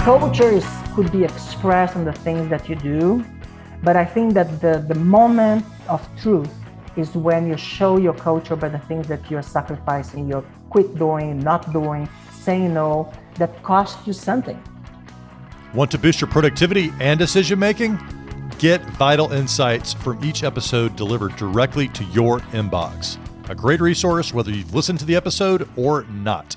culture could be expressed in the things that you do, but I think that the, the moment of truth is when you show your culture by the things that you're sacrificing, you're quit doing, not doing, saying no, that cost you something. Want to boost your productivity and decision making? Get vital insights from each episode delivered directly to your inbox. A great resource whether you've listened to the episode or not.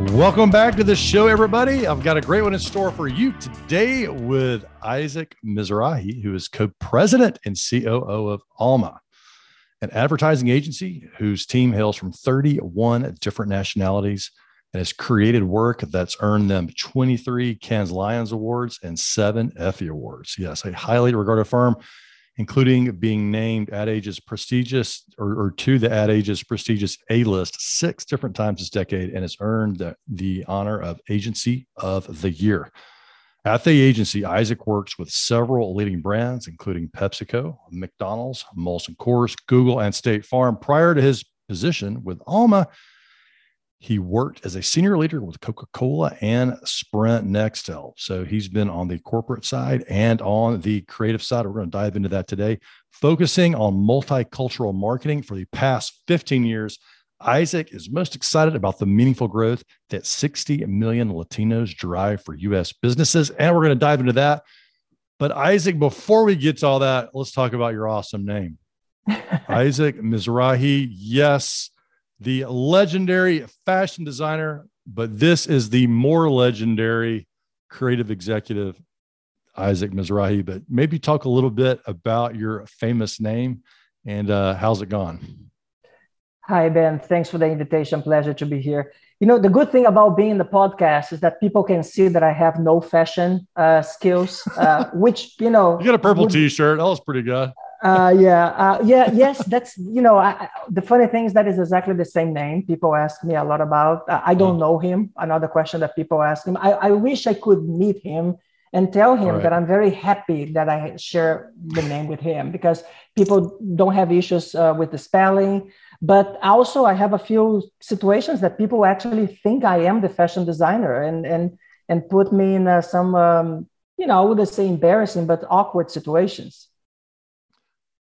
Welcome back to the show, everybody. I've got a great one in store for you today with Isaac Mizrahi, who is co president and COO of Alma an advertising agency whose team hails from 31 different nationalities and has created work that's earned them 23 Cannes Lions Awards and seven Effie Awards. Yes, a highly regarded firm, including being named Ad Age's prestigious or, or to the Ad Age's prestigious A list six different times this decade and has earned the, the honor of Agency of the Year. At the agency, Isaac works with several leading brands, including PepsiCo, McDonald's, Molson Coors, Google, and State Farm. Prior to his position with Alma, he worked as a senior leader with Coca Cola and Sprint Nextel. So he's been on the corporate side and on the creative side. We're going to dive into that today, focusing on multicultural marketing for the past 15 years Isaac is most excited about the meaningful growth that 60 million Latinos drive for U.S. businesses. And we're going to dive into that. But Isaac, before we get to all that, let's talk about your awesome name. Isaac Mizrahi. Yes, the legendary fashion designer, but this is the more legendary creative executive, Isaac Mizrahi. But maybe talk a little bit about your famous name and uh, how's it gone? Hi, Ben. Thanks for the invitation. Pleasure to be here. You know, the good thing about being in the podcast is that people can see that I have no fashion uh, skills, uh, which, you know. You got a purple would, t-shirt. That was pretty good. Uh, yeah. Uh, yeah. Yes. That's, you know, I, the funny thing is that is exactly the same name. People ask me a lot about. Uh, I don't know him. Another question that people ask him. I, I wish I could meet him and tell him right. that I'm very happy that I share the name with him because people don't have issues uh, with the spelling. But also, I have a few situations that people actually think I am the fashion designer and and and put me in uh, some um, you know I wouldn't say embarrassing but awkward situations.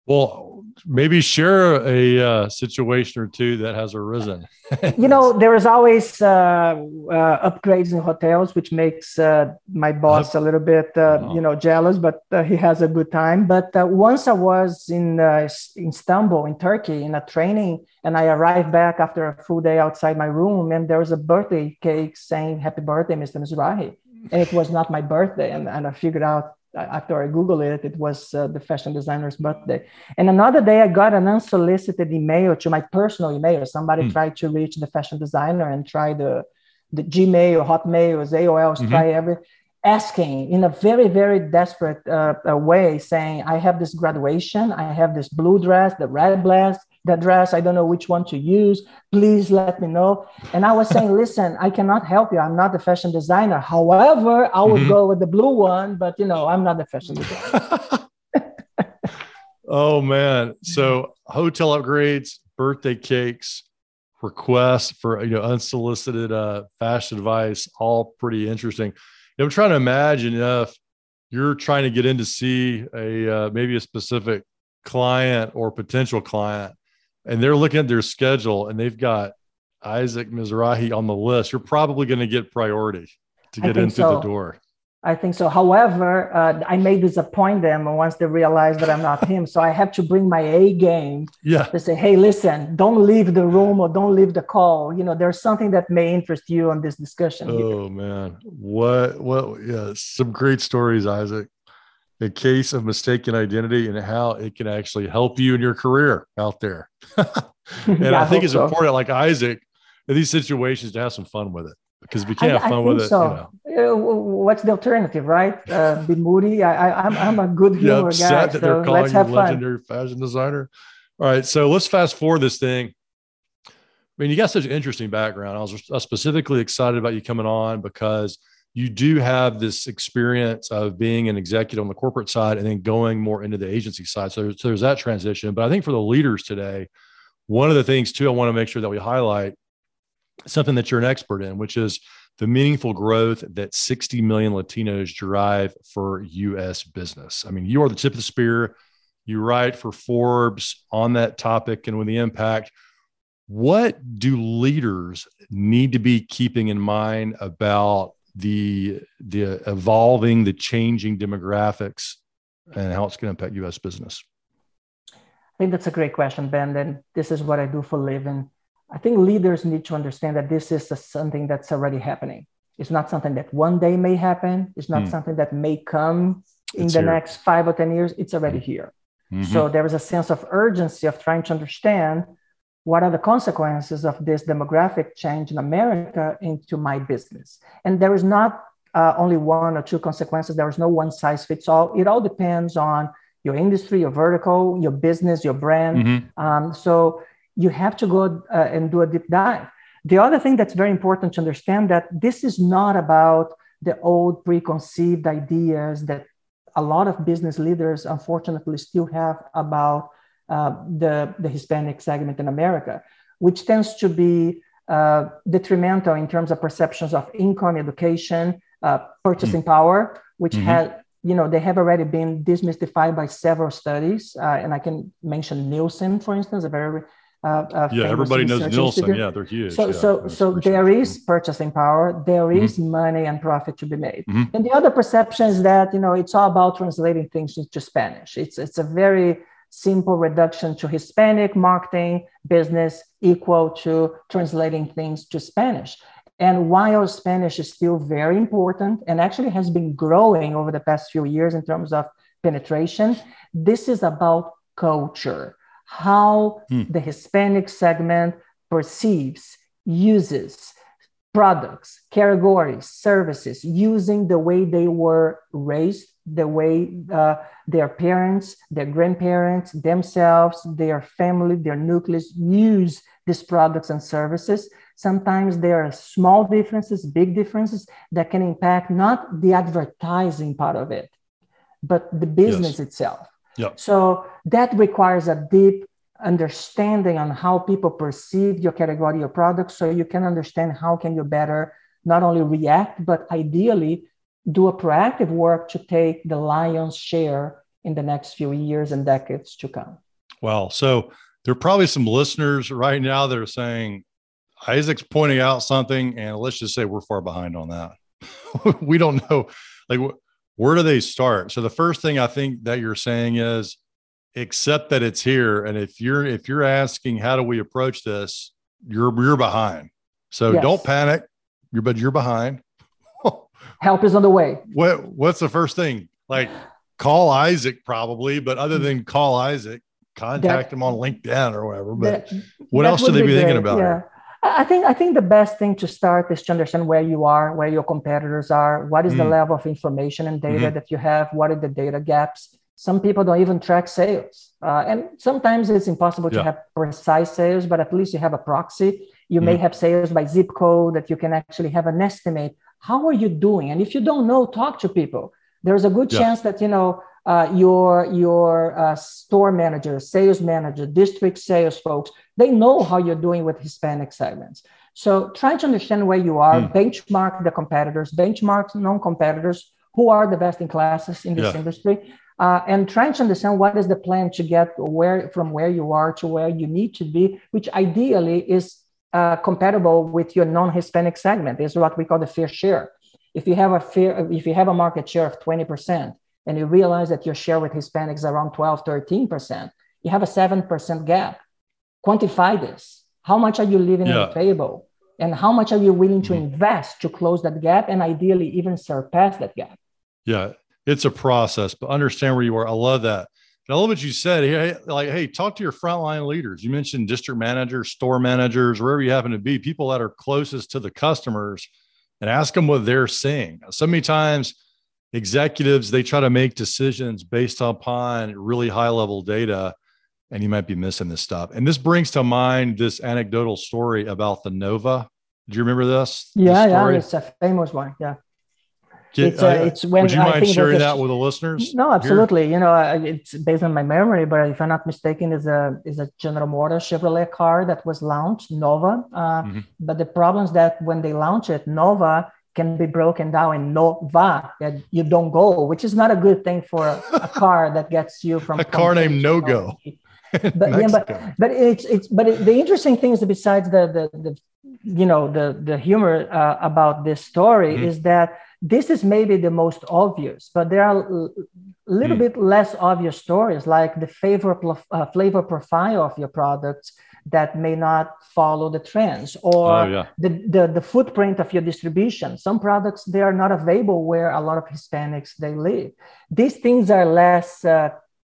Well, maybe share a uh, situation or two that has arisen. you know, there is always uh, uh, upgrades in hotels, which makes uh, my boss a little bit, uh, oh. you know, jealous. But uh, he has a good time. But once I was in in Istanbul, in Turkey, in a training, and I arrived back after a full day outside my room, and there was a birthday cake saying "Happy Birthday, Mr. Mizrahi," and it was not my birthday, and, and I figured out after I Googled it, it was uh, the fashion designer's birthday. And another day, I got an unsolicited email to my personal email. Somebody mm. tried to reach the fashion designer and try the, the Gmail, Hotmail, AOL, mm-hmm. try every asking in a very, very desperate uh, way, saying, I have this graduation, I have this blue dress, the red dress, that dress. I don't know which one to use. Please let me know. And I was saying, listen, I cannot help you. I'm not a fashion designer. However, I would mm-hmm. go with the blue one, but you know, I'm not a fashion designer. oh man. So hotel upgrades, birthday cakes, requests for you know unsolicited uh, fashion advice, all pretty interesting. I'm trying to imagine if you're trying to get in to see a uh, maybe a specific client or potential client and they're looking at their schedule and they've got Isaac Mizrahi on the list, you're probably going to get priority to get into so. the door. I think so. However, uh, I may disappoint them once they realize that I'm not him. So I have to bring my A game. Yeah. To say, hey, listen, don't leave the room or don't leave the call. You know, there's something that may interest you on this discussion. Oh here. man, what? What? Yeah, some great stories, Isaac a case of mistaken identity and how it can actually help you in your career out there. and yeah, I, I think it's so. important, like Isaac, in these situations, to have some fun with it. because we can't I, have fun with it. So. You know. What's the alternative, right? Uh, be moody. I, am I'm, I'm a good humor yeah, guy. That so they're calling let's you have legendary fun. fashion designer. All right, so let's fast forward this thing. I mean, you got such an interesting background. I was, I was specifically excited about you coming on because you do have this experience of being an executive on the corporate side and then going more into the agency side. So, so there's that transition. But I think for the leaders today, one of the things too, I want to make sure that we highlight something that you're an expert in, which is the meaningful growth that 60 million Latinos drive for US business. I mean, you are the tip of the spear. You write for Forbes on that topic and with the impact. What do leaders need to be keeping in mind about the the evolving, the changing demographics and how it's going to impact US business? I think that's a great question, Ben. And this is what I do for a living. I think leaders need to understand that this is something that's already happening. It's not something that one day may happen. It's not mm. something that may come in it's the here. next five or 10 years. It's already mm. here. Mm-hmm. So there is a sense of urgency of trying to understand what are the consequences of this demographic change in America into my business. And there is not uh, only one or two consequences. There is no one size fits all. It all depends on your industry, your vertical, your business, your brand. Mm-hmm. Um, so you have to go uh, and do a deep dive. The other thing that's very important to understand that this is not about the old preconceived ideas that a lot of business leaders unfortunately still have about the, the Hispanic segment in America, which tends to be uh, detrimental in terms of perceptions of income, education, uh, purchasing mm-hmm. power, which mm-hmm. has you know they have already been demystified by several studies, uh, and I can mention Nielsen, for instance, a very uh, uh, yeah, everybody knows Nielsen. Institute. Yeah, they're huge. So, yeah, so, so there is purchasing power. There mm-hmm. is money and profit to be made. Mm-hmm. And the other perception is that you know it's all about translating things into Spanish. It's it's a very simple reduction to Hispanic marketing business equal to translating things to Spanish. And while Spanish is still very important and actually has been growing over the past few years in terms of penetration, this is about culture how hmm. the Hispanic segment perceives, uses products, categories, services, using the way they were raised, the way uh, their parents, their grandparents, themselves, their family, their nucleus use these products and services. Sometimes there are small differences, big differences that can impact not the advertising part of it, but the business yes. itself. Yep. So that requires a deep understanding on how people perceive your category or product so you can understand how can you better not only react but ideally do a proactive work to take the lion's share in the next few years and decades to come. Well, so there are probably some listeners right now that are saying Isaac's pointing out something and let's just say we're far behind on that. we don't know like where do they start? So the first thing I think that you're saying is accept that it's here. And if you're if you're asking how do we approach this, you're you're behind. So yes. don't panic. You're but you're behind. Help is on the way. What what's the first thing? Like call Isaac probably, but other than call Isaac, contact that, him on LinkedIn or whatever. But that, what that else should they be, be thinking about? Yeah. I think I think the best thing to start is to understand where you are, where your competitors are, what is mm. the level of information and data mm-hmm. that you have, what are the data gaps. Some people don't even track sales, uh, and sometimes it's impossible yeah. to have precise sales, but at least you have a proxy. You mm. may have sales by zip code that you can actually have an estimate. How are you doing? And if you don't know, talk to people. There's a good yeah. chance that you know uh, your your uh, store manager, sales manager, district sales folks, they know how you're doing with Hispanic segments. So try to understand where you are, mm. benchmark the competitors, benchmark non-competitors who are the best in classes in this yeah. industry, uh, and trying to understand what is the plan to get where from where you are to where you need to be, which ideally is uh, compatible with your non-Hispanic segment. Is what we call the fair share. If you have a fair, if you have a market share of twenty percent and you realize that your share with Hispanics is around 12, 13%, you have a 7% gap. Quantify this. How much are you leaving yeah. on the table? And how much are you willing to mm-hmm. invest to close that gap and ideally even surpass that gap? Yeah, it's a process, but understand where you are. I love that. And I love what you said. Hey, like, hey, talk to your frontline leaders. You mentioned district managers, store managers, wherever you happen to be, people that are closest to the customers and ask them what they're seeing. So many times, executives they try to make decisions based upon really high level data, and you might be missing this stuff. And this brings to mind this anecdotal story about the Nova. Do you remember this? Yeah, this yeah, it's a famous one. Yeah. Get, it's, uh, it's when would you mind sharing that with the listeners? No, absolutely. Here? You know, it's based on my memory, but if I'm not mistaken, is a is a General Motors Chevrolet car that was launched, Nova. Uh, mm-hmm. But the problem is that when they launch it, Nova can be broken down in Nova that you don't go, which is not a good thing for a, a car that gets you from a car named No Go. but yeah, but but it's it's but it, the interesting thing is that besides the the, the you know the the humor uh, about this story mm-hmm. is that this is maybe the most obvious, but there are a little mm. bit less obvious stories like the flavor, uh, flavor profile of your products that may not follow the trends or oh, yeah. the, the, the, footprint of your distribution. Some products, they are not available where a lot of Hispanics, they live. These things are less uh,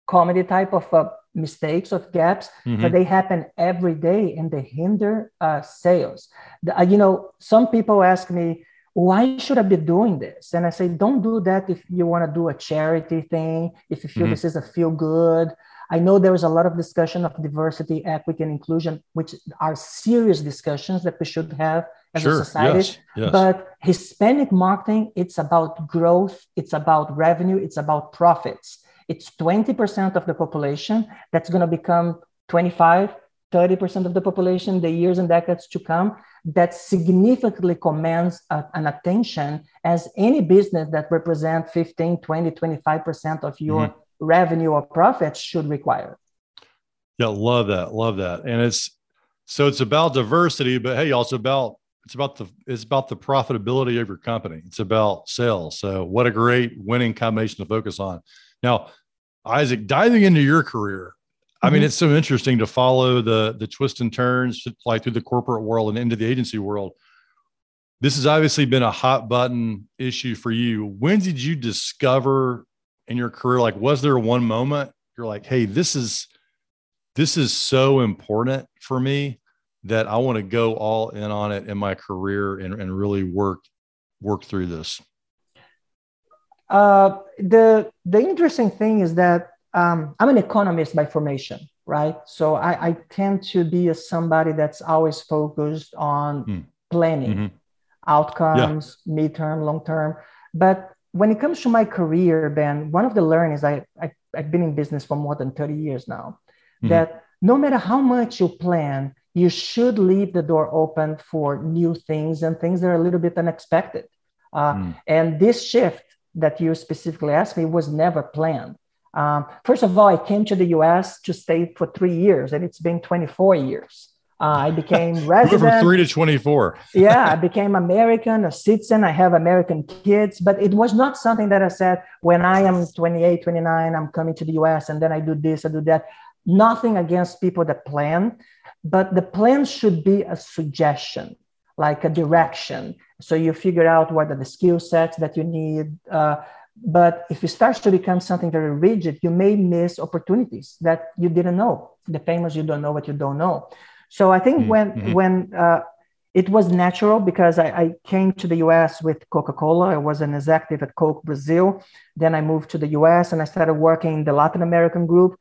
comedy type of uh, mistakes of gaps, mm-hmm. but they happen every day and they hinder uh, sales. The, uh, you know, some people ask me, why should I be doing this? And I say, don't do that if you want to do a charity thing, if you feel mm-hmm. this is a feel good. I know there is a lot of discussion of diversity, equity, and inclusion, which are serious discussions that we should have as sure. a society. Yes. Yes. But Hispanic marketing, it's about growth, it's about revenue, it's about profits. It's 20% of the population that's going to become 25, 30% of the population the years and decades to come that significantly commands an attention as any business that represents 15 20 25% of your mm-hmm. revenue or profits should require yeah love that love that. And it's so it's about diversity but hey also about it's about the it's about the profitability of your company. It's about sales. So what a great winning combination to focus on. Now isaac diving into your career I mean, mm-hmm. it's so interesting to follow the the twists and turns, like through the corporate world and into the agency world. This has obviously been a hot button issue for you. When did you discover in your career? Like, was there one moment you're like, "Hey, this is this is so important for me that I want to go all in on it in my career and, and really work work through this." Uh, the the interesting thing is that um, I'm an economist by formation, right? So I, I, tend to be a somebody that's always focused on mm. planning mm-hmm. outcomes, yeah. midterm, long term. But when it comes to my career, Ben, one of the learnings I, I have been in business for more than 30 years now, mm-hmm. that no matter how much you plan, you should leave the door open for new things and things that are a little bit unexpected. Uh, mm. And this shift that you specifically asked me was never planned. Um, first of all, I came to the US to stay for three years, and it's been 24 years. Uh, I became resident. from three to 24. yeah, I became American, a citizen. I have American kids, but it was not something that I said when I am 28, 29, I'm coming to the US and then I do this, I do that. Nothing against people that plan, but the plan should be a suggestion, like a direction. So you figure out what are the skill sets that you need. Uh, but if it starts to become something very rigid, you may miss opportunities that you didn't know. The famous you don't know what you don't know. So I think mm-hmm. when mm-hmm. when uh, it was natural because I, I, came to the US with Coca Cola. I was an executive at Coke Brazil. Then I moved to the US and I started working in the Latin American group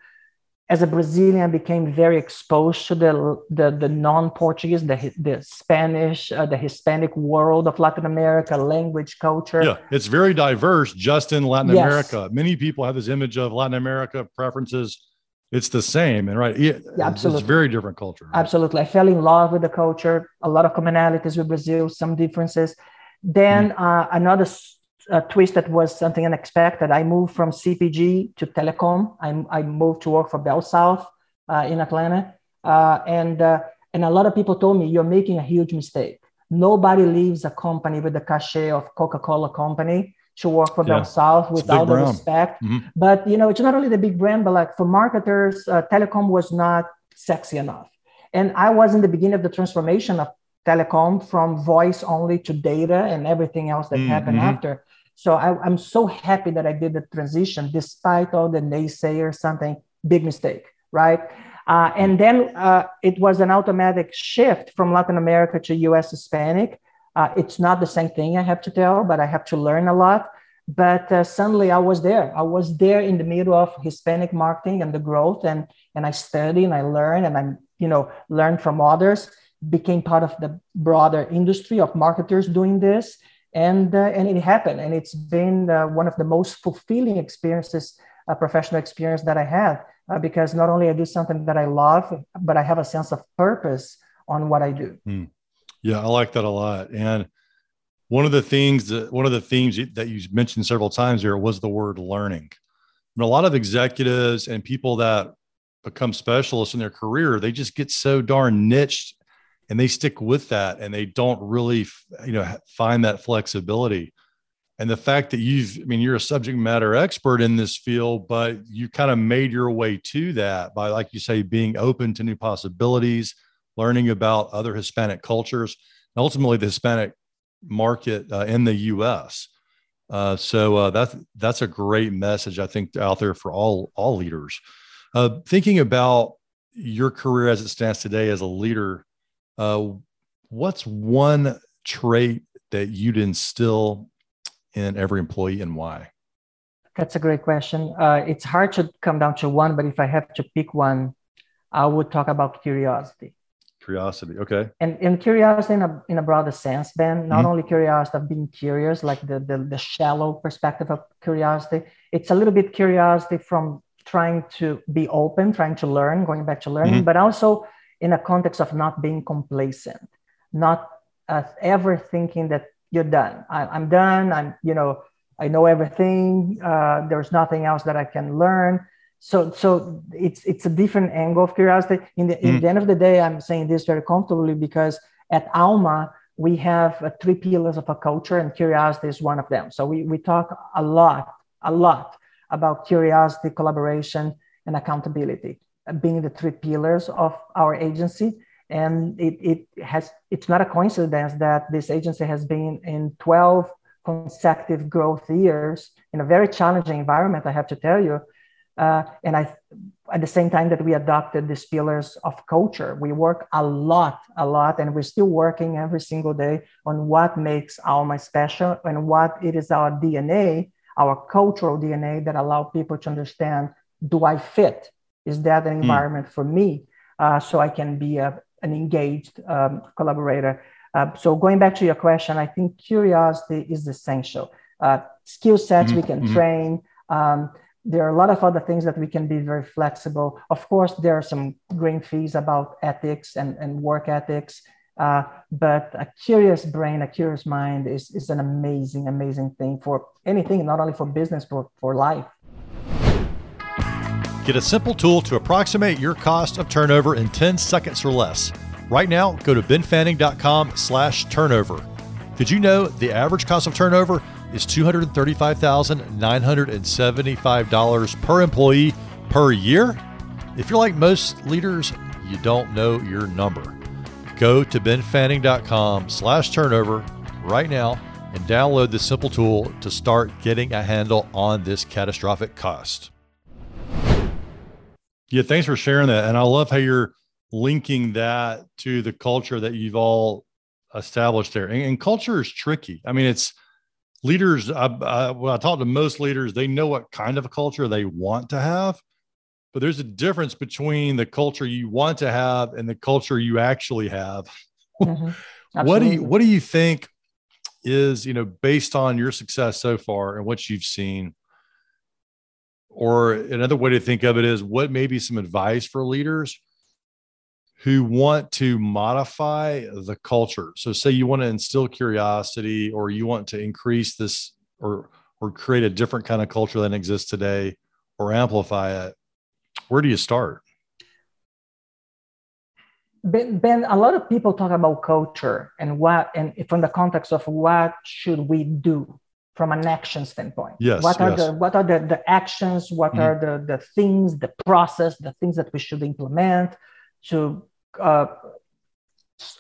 as a Brazilian, I became very exposed to the the, the non-Portuguese, the the Spanish, uh, the Hispanic world of Latin America, language, culture. Yeah, it's very diverse just in Latin yes. America. Many people have this image of Latin America preferences. It's the same, and right, yeah, absolutely, it's very different culture. Right? Absolutely, I fell in love with the culture. A lot of commonalities with Brazil, some differences. Then mm. uh, another a twist that was something unexpected. I moved from CPG to telecom. I, I moved to work for Bell South uh, in Atlanta, uh, and uh, and a lot of people told me you're making a huge mistake. Nobody leaves a company with the cachet of Coca-Cola company to work for yeah. Bell South with all the respect. Mm-hmm. But you know, it's not only the big brand, but like for marketers, uh, telecom was not sexy enough. And I was in the beginning of the transformation of telecom from voice only to data and everything else that mm-hmm. happened after. So I, am so happy that I did the transition despite all the naysayers, something big mistake, right? Uh, and then uh, it was an automatic shift from Latin America to US Hispanic. Uh, it's not the same thing, I have to tell, but I have to learn a lot. But uh, suddenly I was there. I was there in the middle of Hispanic marketing and the growth, and and I studied and I learned and I you know learned from others. Became part of the broader industry of marketers doing this, and uh, and it happened. And it's been uh, one of the most fulfilling experiences, a professional experience that I had, uh, because not only I do something that I love, but I have a sense of purpose on what I do. Mm. Yeah, I like that a lot. And one of the things that one of the themes that you mentioned several times here was the word learning. A lot of executives and people that become specialists in their career, they just get so darn niched and they stick with that and they don't really, you know, find that flexibility. And the fact that you've, I mean, you're a subject matter expert in this field, but you kind of made your way to that by, like you say, being open to new possibilities, learning about other Hispanic cultures, and ultimately the Hispanic market uh, in the U.S. Uh, so uh, that's that's a great message I think out there for all all leaders. Uh, thinking about your career as it stands today as a leader, uh, what's one trait that you'd instill in every employee and why? That's a great question. Uh, it's hard to come down to one, but if I have to pick one, I would talk about curiosity. Curiosity. Okay. And, and curiosity in a, in a broader sense, Ben, not mm-hmm. only curiosity of being curious, like the, the, the shallow perspective of curiosity, it's a little bit curiosity from trying to be open, trying to learn, going back to learning, mm-hmm. but also in a context of not being complacent, not uh, ever thinking that you're done. I, am done. I'm, you know, I know everything. Uh, there's nothing else that I can learn so so it's it's a different angle of curiosity in the, mm. in the end of the day i'm saying this very comfortably because at alma we have uh, three pillars of a culture and curiosity is one of them so we, we talk a lot a lot about curiosity collaboration and accountability being the three pillars of our agency and it, it has it's not a coincidence that this agency has been in 12 consecutive growth years in a very challenging environment i have to tell you uh, and I, at the same time that we adopted these pillars of culture, we work a lot, a lot, and we're still working every single day on what makes Alma special and what it is our DNA, our cultural DNA that allow people to understand: Do I fit? Is that an hmm. environment mm. for me? Uh, so I can be a, an engaged um, collaborator. Uh, so going back to your question, I think curiosity is essential. Uh, skill sets mm-hmm. we can mm-hmm. train. Um, there are a lot of other things that we can be very flexible. Of course, there are some green fees about ethics and, and work ethics, uh, but a curious brain, a curious mind is, is an amazing, amazing thing for anything, not only for business, but for life. Get a simple tool to approximate your cost of turnover in 10 seconds or less. Right now, go to benfanning.com slash turnover. Did you know the average cost of turnover is $235,975 per employee per year. If you're like most leaders, you don't know your number. Go to benfanning.com slash turnover right now and download this simple tool to start getting a handle on this catastrophic cost. Yeah, thanks for sharing that. And I love how you're linking that to the culture that you've all established there. And, and culture is tricky. I mean, it's leaders, I, I, when I talk to most leaders, they know what kind of a culture they want to have, but there's a difference between the culture you want to have and the culture you actually have. Mm-hmm. what do you What do you think is you know based on your success so far and what you've seen? Or another way to think of it is what may be some advice for leaders who want to modify the culture. So say you want to instill curiosity or you want to increase this or or create a different kind of culture than exists today or amplify it. Where do you start? Ben, ben, a lot of people talk about culture and what and from the context of what should we do from an action standpoint. Yes. What are yes. the what are the, the actions, what mm-hmm. are the, the things, the process, the things that we should implement to uh,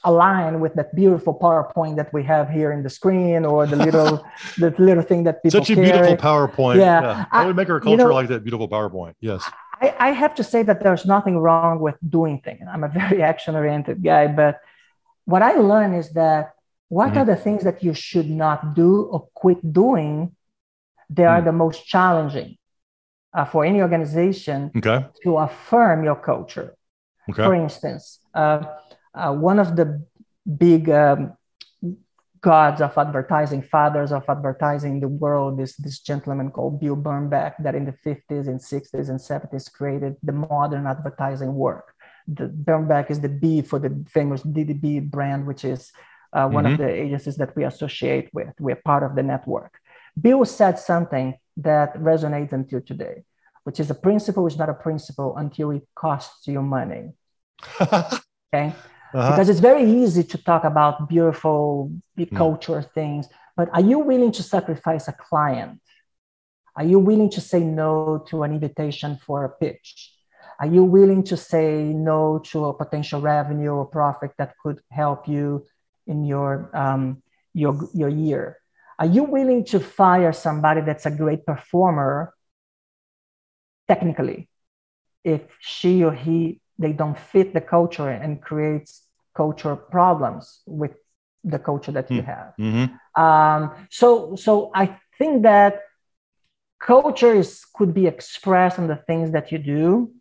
align with that beautiful PowerPoint that we have here in the screen or the little the little thing that people such a carry. beautiful PowerPoint. Yeah, yeah. I, would make our culture you know, like that beautiful PowerPoint. Yes. I, I have to say that there's nothing wrong with doing things. I'm a very action oriented guy, but what I learned is that what mm-hmm. are the things that you should not do or quit doing they are mm. the most challenging uh, for any organization okay. to affirm your culture okay. for instance uh, uh, one of the big um, gods of advertising, fathers of advertising in the world is this gentleman called Bill Bernbach that in the 50s and 60s and 70s created the modern advertising work. The Bernbach is the B for the famous DDB brand, which is uh, one mm-hmm. of the agencies that we associate with. We're part of the network. Bill said something that resonates until today, which is a principle is not a principle until it costs you money. okay uh-huh. because it's very easy to talk about beautiful big mm. culture things but are you willing to sacrifice a client are you willing to say no to an invitation for a pitch are you willing to say no to a potential revenue or profit that could help you in your um, your your year are you willing to fire somebody that's a great performer technically if she or he they don't fit the culture and creates culture problems with the culture that you hmm. have. Mm-hmm. Um, so, so I think that culture is could be expressed in the things that you do,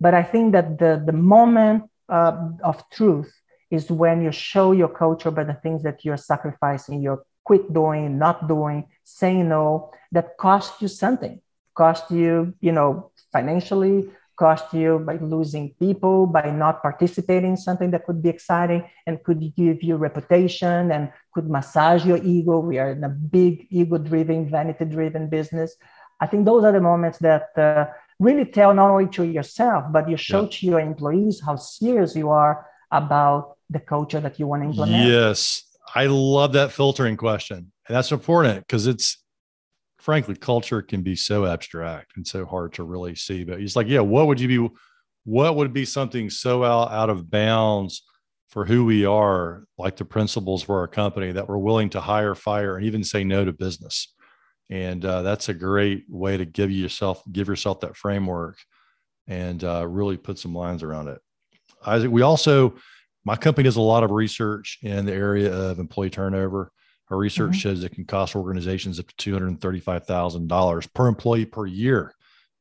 but I think that the the moment uh, of truth is when you show your culture by the things that you're sacrificing, you're quit doing, not doing, saying no, that cost you something, cost you, you know, financially, cost you by losing people, by not participating in something that could be exciting and could give you reputation and could massage your ego. We are in a big ego driven, vanity driven business. I think those are the moments that uh, really tell not only to yourself, but you show yeah. to your employees how serious you are about the culture that you want to implement. Yes. I love that filtering question. And that's important because it's frankly, culture can be so abstract and so hard to really see. But it's like, yeah, what would you be? What would be something so out, out of bounds for who we are, like the principles for our company that we're willing to hire, fire, and even say no to business? And uh, that's a great way to give yourself give yourself that framework and uh, really put some lines around it. Isaac, we also my company does a lot of research in the area of employee turnover our research mm-hmm. shows it can cost organizations up to $235,000 per employee per year.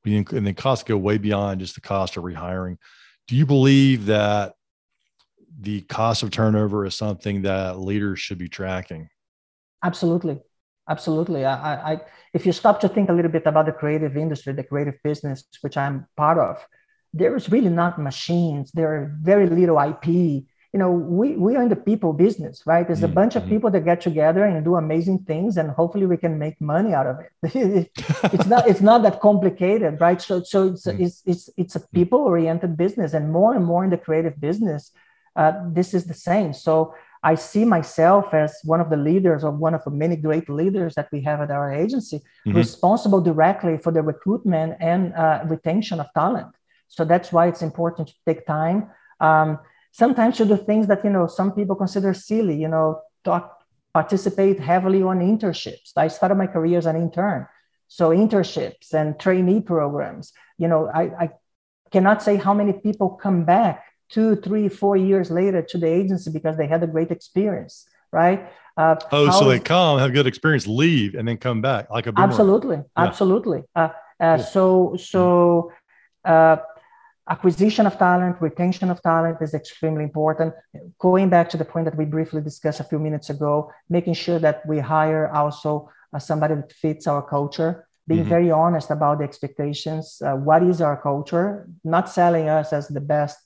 And then costs go way beyond just the cost of rehiring. Do you believe that the cost of turnover is something that leaders should be tracking? Absolutely. Absolutely. I, I, if you stop to think a little bit about the creative industry, the creative business, which I'm part of, there is really not machines. There are very little IP you know we we are in the people business right there's a mm-hmm. bunch of people that get together and do amazing things and hopefully we can make money out of it it's not it's not that complicated right so so it's mm-hmm. it's it's, it's a people oriented business and more and more in the creative business uh, this is the same so I see myself as one of the leaders or one of the many great leaders that we have at our agency, mm-hmm. responsible directly for the recruitment and uh, retention of talent. So that's why it's important to take time. Um, sometimes to do things that you know some people consider silly you know talk participate heavily on internships i started my career as an intern so internships and trainee programs you know i, I cannot say how many people come back two three four years later to the agency because they had a great experience right uh, oh so they come have good experience leave and then come back like a boomerang. absolutely yeah. absolutely uh, uh, cool. so so uh, acquisition of talent, retention of talent is extremely important. Going back to the point that we briefly discussed a few minutes ago, making sure that we hire also uh, somebody that fits our culture, being mm-hmm. very honest about the expectations. Uh, what is our culture? Not selling us as the best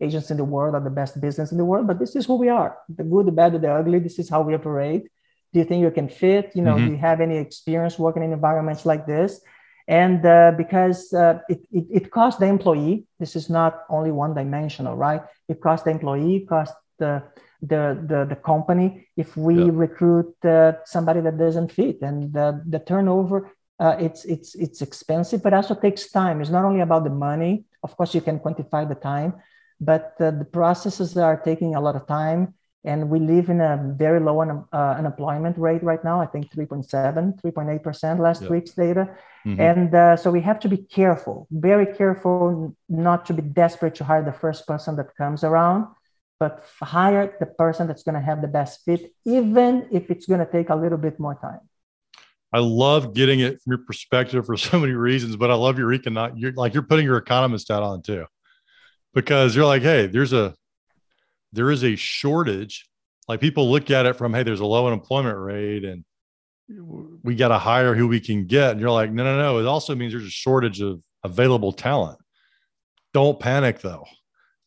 agents in the world or the best business in the world, but this is who we are the good, the bad, the ugly. This is how we operate. Do you think you can fit? You know, mm-hmm. do you have any experience working in environments like this? And uh, because uh, it, it, it, costs the employee this is not only one dimensional right? It costs the employee costs the the, the, the company. If we yeah. recruit uh, somebody that doesn't fit and the turnover uh, it's it's it's expensive but also takes time. It's not only about the money. Of course you can quantify the time but uh, the processes are taking a lot of time and we live in a very low un, uh, unemployment rate right now i think 3.7 3.8% last week's data mm-hmm. and uh, so we have to be careful very careful not to be desperate to hire the first person that comes around but hire the person that's going to have the best fit, even if it's going to take a little bit more time. I love getting it from your perspective for so many reasons, but I love your econ. You're like you're putting your economist hat on too, because you're like, hey, there's a there is a shortage. Like people look at it from, hey, there's a low unemployment rate and we got to hire who we can get. And you're like, no, no, no. It also means there's a shortage of available talent. Don't panic though.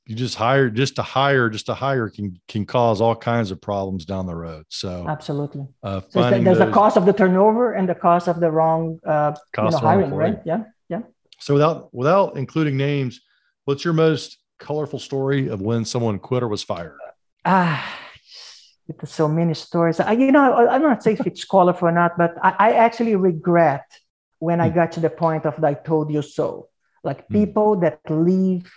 You just hire just to hire, just to hire can can cause all kinds of problems down the road. So absolutely. Uh, so there's those, the cost of the turnover and the cost of the wrong uh, you know, hiring, right? Yeah, yeah. So without without including names, what's your most colorful story of when someone quit or was fired? Ah, there's so many stories. I, you know, I'm not saying if it's colorful or not, but I, I actually regret when I hmm. got to the point of I told you so. Like hmm. people that leave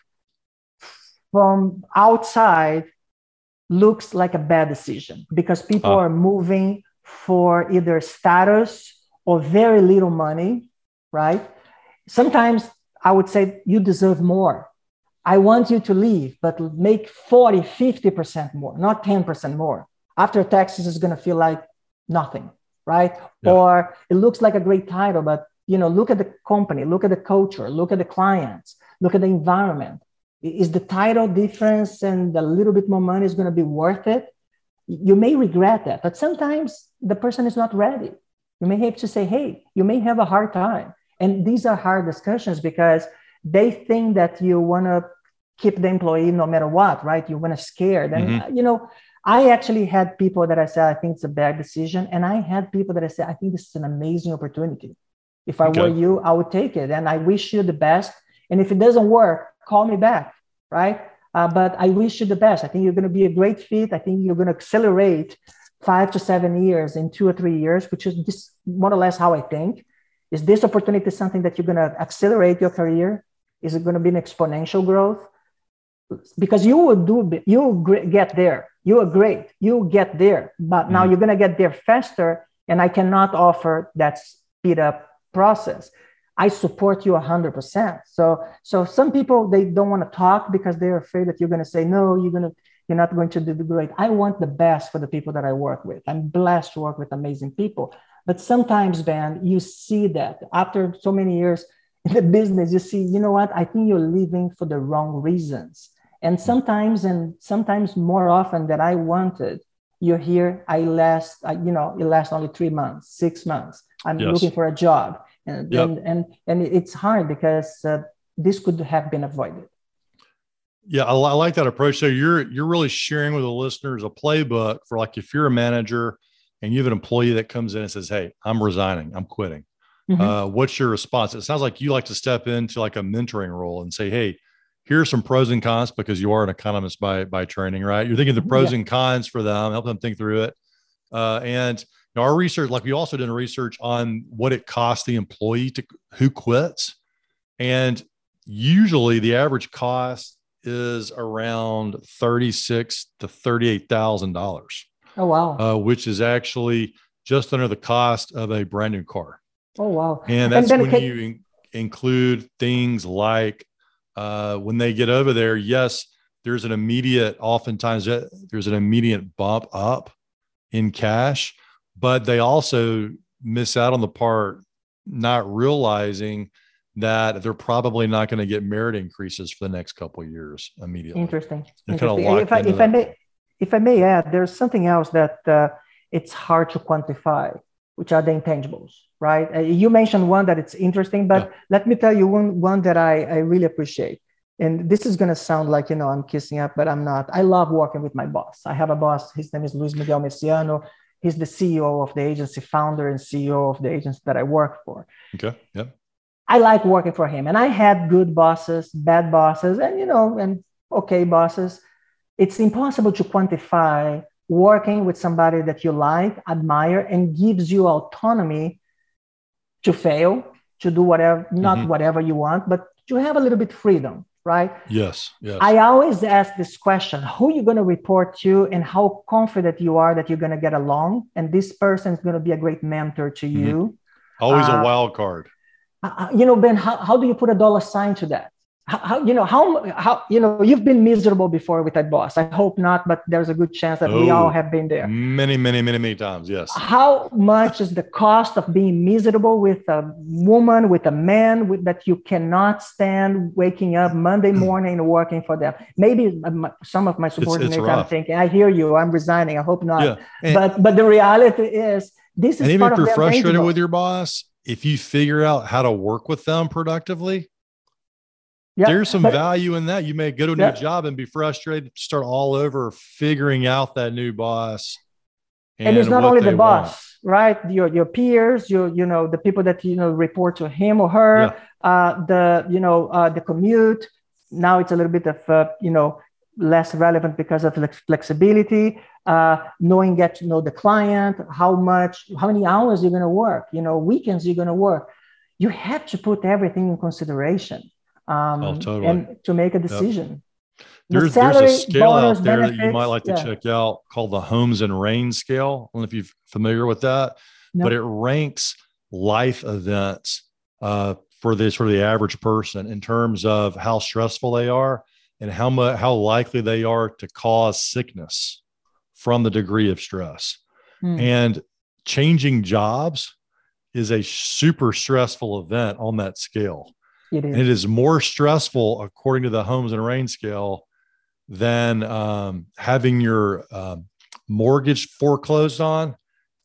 from outside looks like a bad decision because people uh. are moving for either status or very little money, right? Sometimes I would say you deserve more. I want you to leave, but make 40, 50% more, not 10% more. After taxes is going to feel like nothing, right? Yeah. Or it looks like a great title, but you know, look at the company, look at the culture, look at the clients, look at the environment. Is the title difference and a little bit more money is going to be worth it? You may regret that, but sometimes the person is not ready. You may have to say, hey, you may have a hard time. And these are hard discussions because they think that you want to keep the employee no matter what, right? You want to scare them. Mm-hmm. You know, I actually had people that I said, I think it's a bad decision. And I had people that I said, I think this is an amazing opportunity. If I okay. were you, I would take it. And I wish you the best. And if it doesn't work, call me back, right? Uh, but I wish you the best. I think you're going to be a great fit. I think you're going to accelerate five to seven years in two or three years, which is just more or less how I think. Is this opportunity something that you're going to accelerate your career? Is it going to be an exponential growth? Because you will do you will get there. You are great you'll get there. But mm-hmm. now you're going to get there faster and i cannot offer that speed up process. I support you 100% so so some people they don't want to talk because they're afraid that you're going to say no you're going to you're not going to do great i want the best for the people that i work with. I'm blessed to work with amazing people. But sometimes ben you see that after so many years in the business you see you know what? I think you're leaving for the wrong reasons and sometimes, and sometimes more often than I wanted, you're here. I last, I, you know, it lasts only three months, six months. I'm yes. looking for a job, and yep. and, and and it's hard because uh, this could have been avoided. Yeah, I, I, like that approach. So you're you're really sharing with the listeners a playbook for like if you're a manager and you have an employee that comes in and says, "Hey, I'm resigning. I'm quitting." Mm-hmm. Uh, what's your response? It sounds like you like to step into like a mentoring role and say, "Hey, here are some pros and cons because you are an economist by by training, right? You're thinking the pros yeah. and cons for them, help them think through it. Uh, and our research, like we also did research on what it costs the employee to who quits, and usually the average cost is around thirty six to thirty eight thousand dollars. Oh wow! Uh, which is actually just under the cost of a brand new car. Oh wow! And that's and when can- you in- include things like uh, when they get over there, yes, there's an immediate, oftentimes there's an immediate bump up in cash, but they also miss out on the part not realizing that they're probably not going to get merit increases for the next couple of years immediately. Interesting. Interesting. If, I, if I, may, if I may add, there's something else that uh, it's hard to quantify, which are the intangibles right? Uh, you mentioned one that it's interesting, but yeah. let me tell you one, one that I, I really appreciate. And this is going to sound like, you know, I'm kissing up, but I'm not. I love working with my boss. I have a boss. His name is Luis Miguel Messianu. He's the CEO of the agency, founder and CEO of the agency that I work for. Okay. Yeah. I like working for him. And I had good bosses, bad bosses, and, you know, and okay bosses. It's impossible to quantify working with somebody that you like, admire, and gives you autonomy to fail, to do whatever, not mm-hmm. whatever you want, but to have a little bit freedom, right? Yes. Yes. I always ask this question: Who you going to report to, and how confident you are that you're going to get along, and this person is going to be a great mentor to you. Mm-hmm. Always uh, a wild card. Uh, uh, you know, Ben, how, how do you put a dollar sign to that? How, you know how how you know you've been miserable before with that boss. I hope not but there's a good chance that oh, we all have been there. many many many many times yes. How much is the cost of being miserable with a woman with a man with, that you cannot stand waking up monday hmm. morning and working for them? Maybe uh, some of my subordinates it's, it's are thinking i hear you i'm resigning i hope not. Yeah. and, but but the reality is this is and even if you're frustrated with your boss if you figure out how to work with them productively yeah, there's some but, value in that. You may go to a yeah. new job and be frustrated, start all over figuring out that new boss. And, and it's not only the boss, want. right? Your your peers, your you know the people that you know report to him or her, yeah. uh, the you know uh, the commute. Now it's a little bit of uh, you know less relevant because of flexibility. Uh, knowing get to know the client, how much, how many hours you're going to work, you know, weekends you're going to work. You have to put everything in consideration um, oh, totally. and to make a decision. Yep. There's, the salary, there's a scale out there benefits, that you might like to yeah. check out called the Holmes and Rahe scale. I don't know if you're familiar with that, but it ranks life events uh, for this for the average person in terms of how stressful they are and how much how likely they are to cause sickness from the degree of stress. Hmm. And changing jobs is a super stressful event on that scale. It is. it is more stressful, according to the Holmes and Rahe's scale, than um, having your uh, mortgage foreclosed on,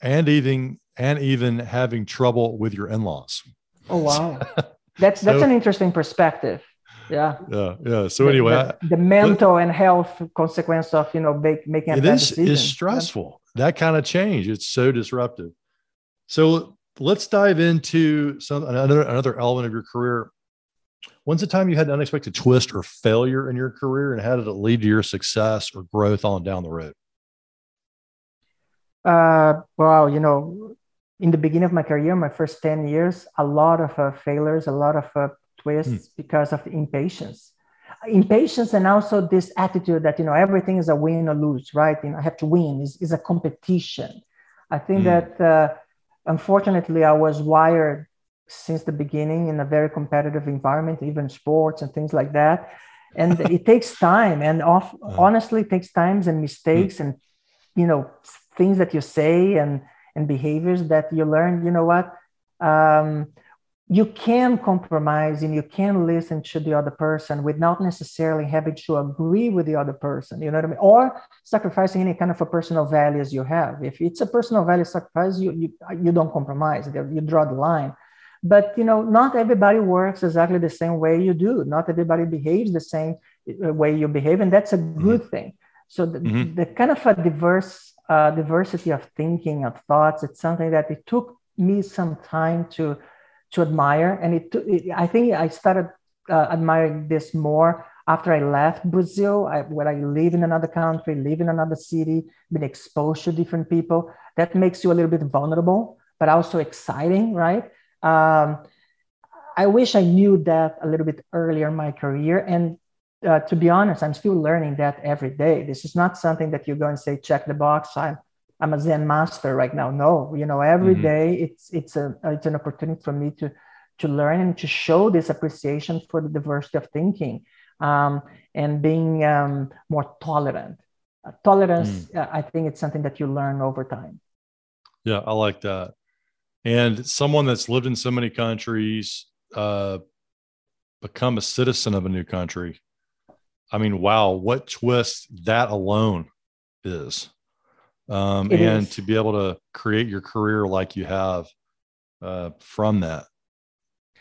and even and even having trouble with your in-laws. Oh wow, that's that's so, an interesting perspective. Yeah. Yeah. Yeah. So anyway, the, the, the mental and health consequence of you know make, making it is is stressful. Yeah. That kind of change. It's so disruptive. So let's dive into some another another element of your career When's the time you had an unexpected twist or failure in your career, and how did it lead to your success or growth on down the road? Uh, well, you know, in the beginning of my career, my first 10 years, a lot of uh, failures, a lot of uh, twists mm. because of impatience. Impatience and also this attitude that, you know, everything is a win or lose, right? You know, I have to win, is is a competition. I think mm. that uh, unfortunately I was wired since the beginning in a very competitive environment, even sports and things like that. And it takes time, and off, uh-huh. honestly, takes times and mistakes and you know things that you say and and behaviors that you learn. You know what? Um, you can compromise and you can listen to the other person without necessarily having to agree with the other person you know what i mean or sacrificing any kind of a personal values you have if it's a personal value sacrifice you you, you don't compromise you draw the line but you know not everybody works exactly the same way you do. Not everybody behaves the same uh, way you behave and that's a good mm-hmm. thing. So the, mm-hmm. the, kind of a diverse uh, diversity of thinking of thoughts it's something that it took me some time to to admire. And it, it i think i started uh, admiring this more after i left brazil. I, where i live in another country live in another city been exposed to different people that makes you a little bit vulnerable but also exciting right um, I wish I knew that a little bit earlier in my career. And uh, to be honest, I'm still learning that every day. This is not something that you go and say, check the box. I'm, I'm a Zen master right now. No, you know, every mm-hmm. day it's, it's, a, it's an opportunity for me to, to learn and to show this appreciation for the diversity of thinking um, and being um, more tolerant. Uh, tolerance, mm. uh, I think it's something that you learn over time. Yeah, I like that and someone that's lived in so many countries uh, become a citizen of a new country. I mean wow what twist that alone is. Um, and is. to be able to create your career like you have uh, from that.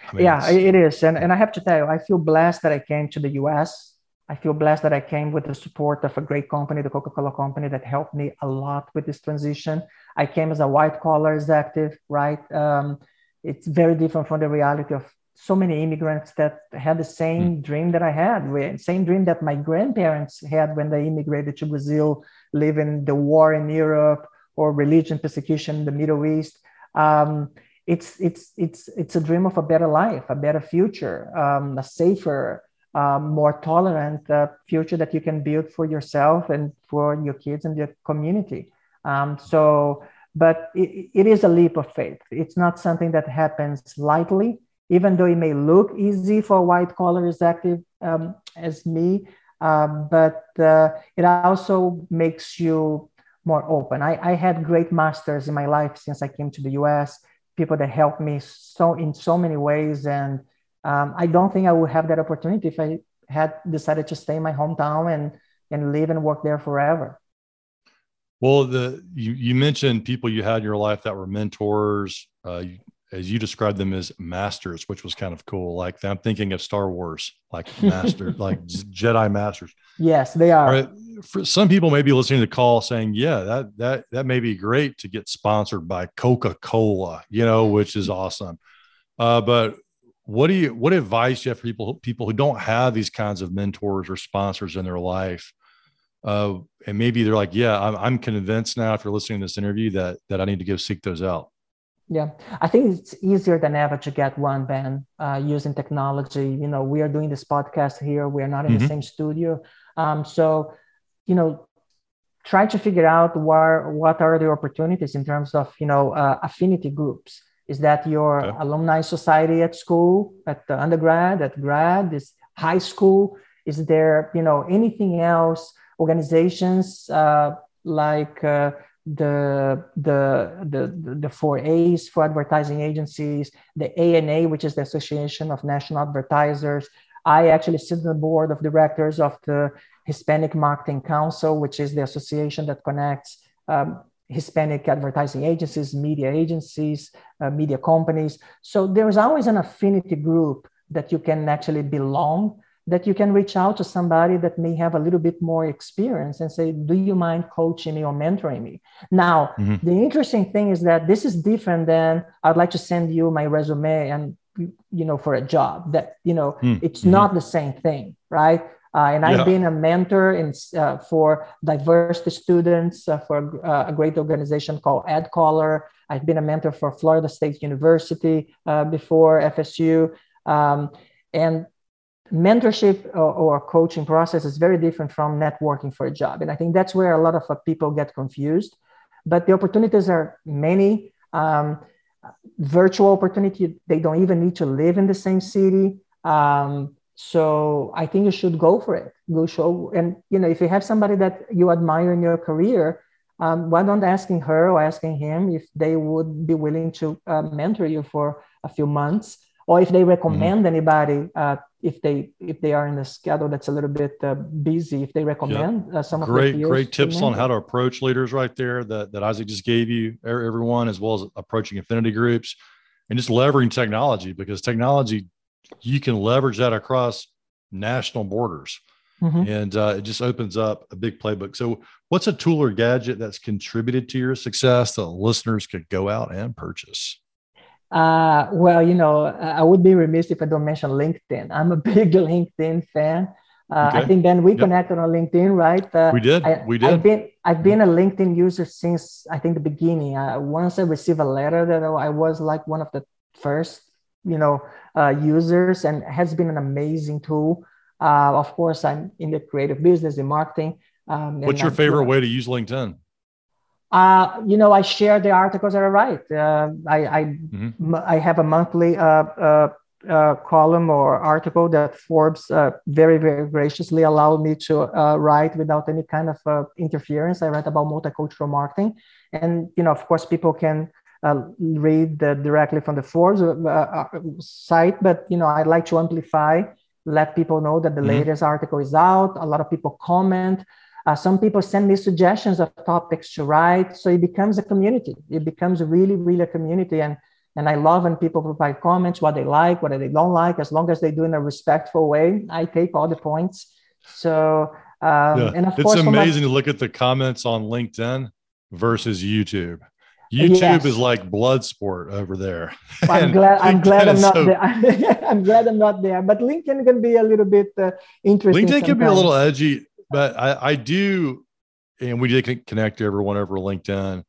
I mean, yeah it is. And, and i have to tell you i feel blessed that i came to the us I feel blessed that I came with the support of a great company, the Coca Cola company, that helped me a lot with this transition. I came as a white collar executive, right? Um, it's very different from the reality of so many immigrants that had the same mm. dream that I had, same dream that my grandparents had when they immigrated to Brazil, living the war in Europe or religion persecution in the Middle East. Um, it's it's it's it's a dream of a better life, a better future, um, a safer, um, more tolerant uh, future that you can build for yourself and for your kids and your community. Um, so, but it, it is a leap of faith. It's not something that happens lightly. even though it may look easy for a white collar executive um, as me, um, but uh, it also makes you more open. I, I had great masters in my life since I came to the US, people that helped me so in so many ways. And um, I don't think I would have that opportunity if I had decided to stay in my hometown and, and live and work there forever. Well, the you, you mentioned people you had in your life that were mentors. Uh, as you described them as masters, which was kind of cool. Like I'm thinking of Star Wars, like master, like Jedi masters. Yes, they are. Right. For some people may be listening to the call saying, yeah, that that that may be great to get sponsored by Coca-Cola, you know, which is awesome. Uh, but what do you what advice do you have for people people who don't have these kinds of mentors or sponsors in their life? Uh, and maybe they're like, yeah, I'm, I'm convinced now after listening to this interview that that I need to go seek those out. Yeah, I think it's easier than ever to get one, Ben, uh, using technology. You know, we are doing this podcast here. We are not in mm-hmm. the same studio. Um, so, you know, try to figure out where, what are the opportunities in terms of, you know, uh, affinity groups. Is that your okay. alumni society at school, at the undergrad, at grad, is high school? Is there, you know, anything else, organizations uh, like, uh, the the the the four A's for advertising agencies, the ANA, which is the Association of National Advertisers. I actually sit on the board of directors of the Hispanic Marketing Council, which is the association that connects um, Hispanic advertising agencies, media agencies, uh, media companies. So there's always an affinity group that you can actually belong that you can reach out to somebody that may have a little bit more experience and say, Do you mind coaching me or mentoring me? Now, mm-hmm. the interesting thing is that this is different than I'd like to send you my resume and you know for a job that you know mm-hmm. it's not the same thing right uh, and I've been a mentor in, uh, for diversity students uh, for uh, a great organization called ADCOLOR. I've been a mentor for Florida State University uh, before FSU. Um, and mentorship or, or, coaching process is very different from networking for a job. And I think that's where a lot of uh, people get confused. But the opportunities are many. Um, virtual opportunity, they don't even need to live in the same city. Um, so I think you should go for it. Go show, and you know, if you have somebody that you admire in your career, um, why don't asking her or asking him if they would be willing to uh, mentor you for a few months or if they recommend mm-hmm. anybody uh, if they if they are in a schedule that's a little bit uh, busy if they recommend yep. uh, some great great tips on how to approach leaders right there that, that isaac just gave you everyone as well as approaching affinity groups and just leveraging technology because technology you can leverage that across national borders mm-hmm. and uh, it just opens up a big playbook so what's a tool or gadget that's contributed to your success that listeners could go out and purchase uh, well, you know, I would be remiss if I don't mention LinkedIn. I'm a big LinkedIn fan. Uh, okay. I think Ben, we yep. connected on LinkedIn, right? Uh, we did. I, we did. I've been I've been a LinkedIn user since I think the beginning. Uh, once I received a letter that I was like one of the first, you know, uh, users, and has been an amazing tool. Uh, of course, I'm in the creative business, in marketing. Um, What's your favorite way to use LinkedIn? Uh, you know, I share the articles that I write. Uh, I I, mm-hmm. I, have a monthly uh, uh, uh column or article that Forbes uh, very very graciously allowed me to write without any kind of interference. I write about multicultural marketing, and you know, of course, people can read directly from the Forbes site. But you know, I like to amplify, let people know that the mm-hmm. latest article is out. A lot of people comment. Uh, some people send me suggestions of topics to write. So it becomes a community. It becomes really, really a community. And, and I love when people provide comments, what they like, what they don't like, as long as they do in a respectful way. I take all the points. So, um, yeah. and of it's course, amazing my- to look at the comments on LinkedIn versus YouTube. YouTube yes. is like blood sport over there. I'm glad. I'm glad I'm not so, there. I'm glad I'm not there. But LinkedIn can be a little bit uh, interesting. LinkedIn sometimes. can be a little edgy but I, I do, and we did connect everyone over LinkedIn,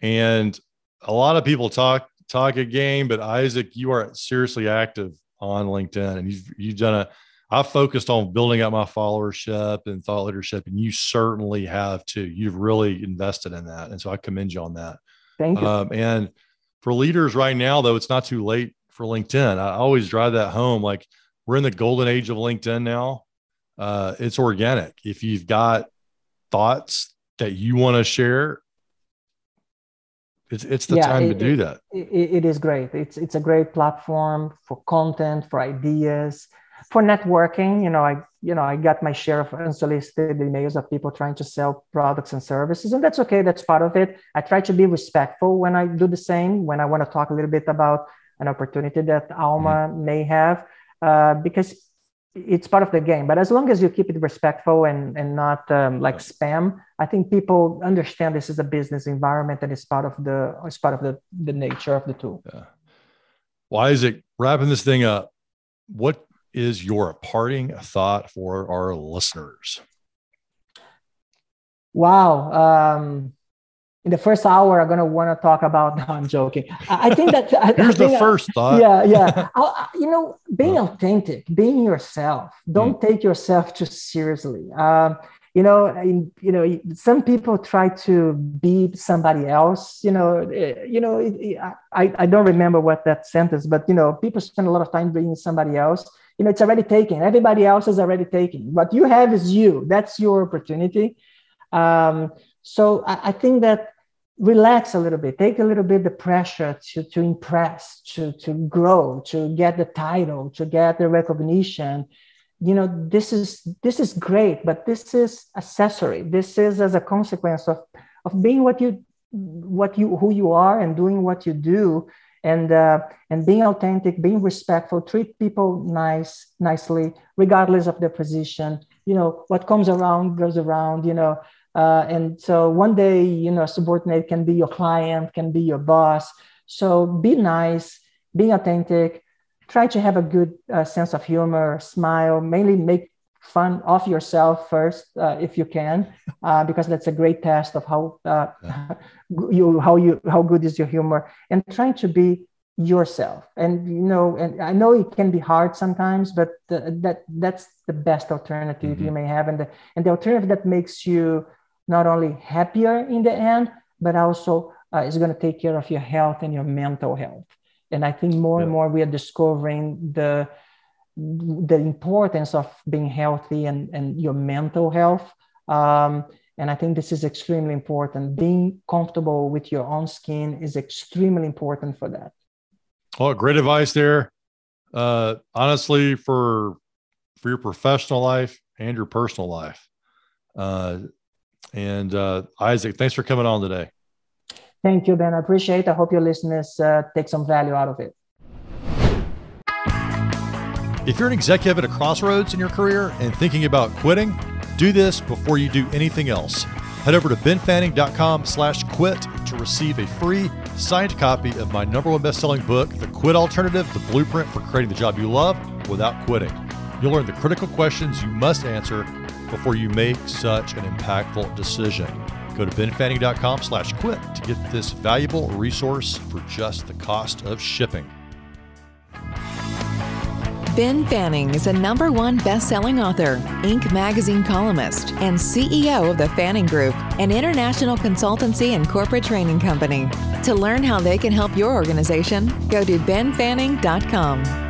and a lot of people talk talk a game, but Isaac, you are seriously active on LinkedIn, and you've you've done a. I've focused on building up my followership and thought leadership, and you certainly have too. You've really invested in that, and so I commend you on that. Thank you. Um, and for leaders right now, though, it's not too late for LinkedIn. I always drive that home. Like we're in the golden age of LinkedIn now. Uh, it's organic. If you've got thoughts that you want to share, it's it's the yeah, time it, to do that. It, it is great. It's it's a great platform for content, for ideas, for networking. You know, I you know I got my share of unsolicited emails of people trying to sell products and services, and that's okay. That's part of it. I try to be respectful when I do the same. When I want to talk a little bit about an opportunity that Alma mm-hmm. may have, uh, because it's part of the game. But as long as you keep it respectful and and not um, like spam, I think people understand this is a business environment and it's part of the it's part of the the nature of the tool. Yeah. Well, Isaac, wrapping this thing up, what is your parting thought for our listeners? Wow. Um, in the first hour, I'm gonna want to talk about. No, I'm joking. I, I think that here's I the first thought. Yeah, yeah. I, you know, being authentic, being yourself. Don't mm. take yourself too seriously. Um, you know, in, you know, some people try to be somebody else. You know, eh, you know. I I don't remember what that sentence, but you know, people spend a lot of time being somebody else. You know, it's already taken. Everybody else is already taken. What you have is you. That's your opportunity. Um, so I, I think that relax a little bit take a little bit the pressure to, to impress to, to grow to get the title to get the recognition. You know this is this is great but this is accessory. This is as a consequence of of being what you what you who you are and doing what you do. And uh, and being authentic being respectful treat people nice nicely regardless of their position. You know what comes around goes around you know uh, and so one day, you know, a subordinate can be your client, can be your boss. So be nice, be authentic, try to have a good uh, sense of humor, smile, mainly make fun of yourself first uh, if you can, uh, because that's a great test of how uh, you how you how good is your humor, and trying to be yourself. And you know, and I know it can be hard sometimes, but the, that that's the best alternative mm-hmm. you may have, and the and the alternative that makes you not only happier in the end, but also uh, is going to take care of your health and your mental health. And I think more yeah. and more we are discovering the the importance of being healthy and, and your mental health. Um, and I think this is extremely important. Being comfortable with your own skin is extremely important for that. Oh, great advice there. Uh, honestly, for for your professional life and your personal life, uh, and uh, Isaac, thanks for coming on today. Thank you, Ben. I appreciate it. I hope your listeners uh, take some value out of it. If you're an executive at a crossroads in your career and thinking about quitting, do this before you do anything else. Head over to benfanning.com slash quit to receive a free signed copy of my number one best-selling book, The Quit Alternative, the blueprint for creating the job you love without quitting. You'll learn the critical questions you must answer before you make such an impactful decision. Go to benfanning.com slash quit to get this valuable resource for just the cost of shipping. Ben Fanning is a number one best-selling author, Inc. magazine columnist, and CEO of the Fanning Group, an international consultancy and corporate training company. To learn how they can help your organization, go to benfanning.com.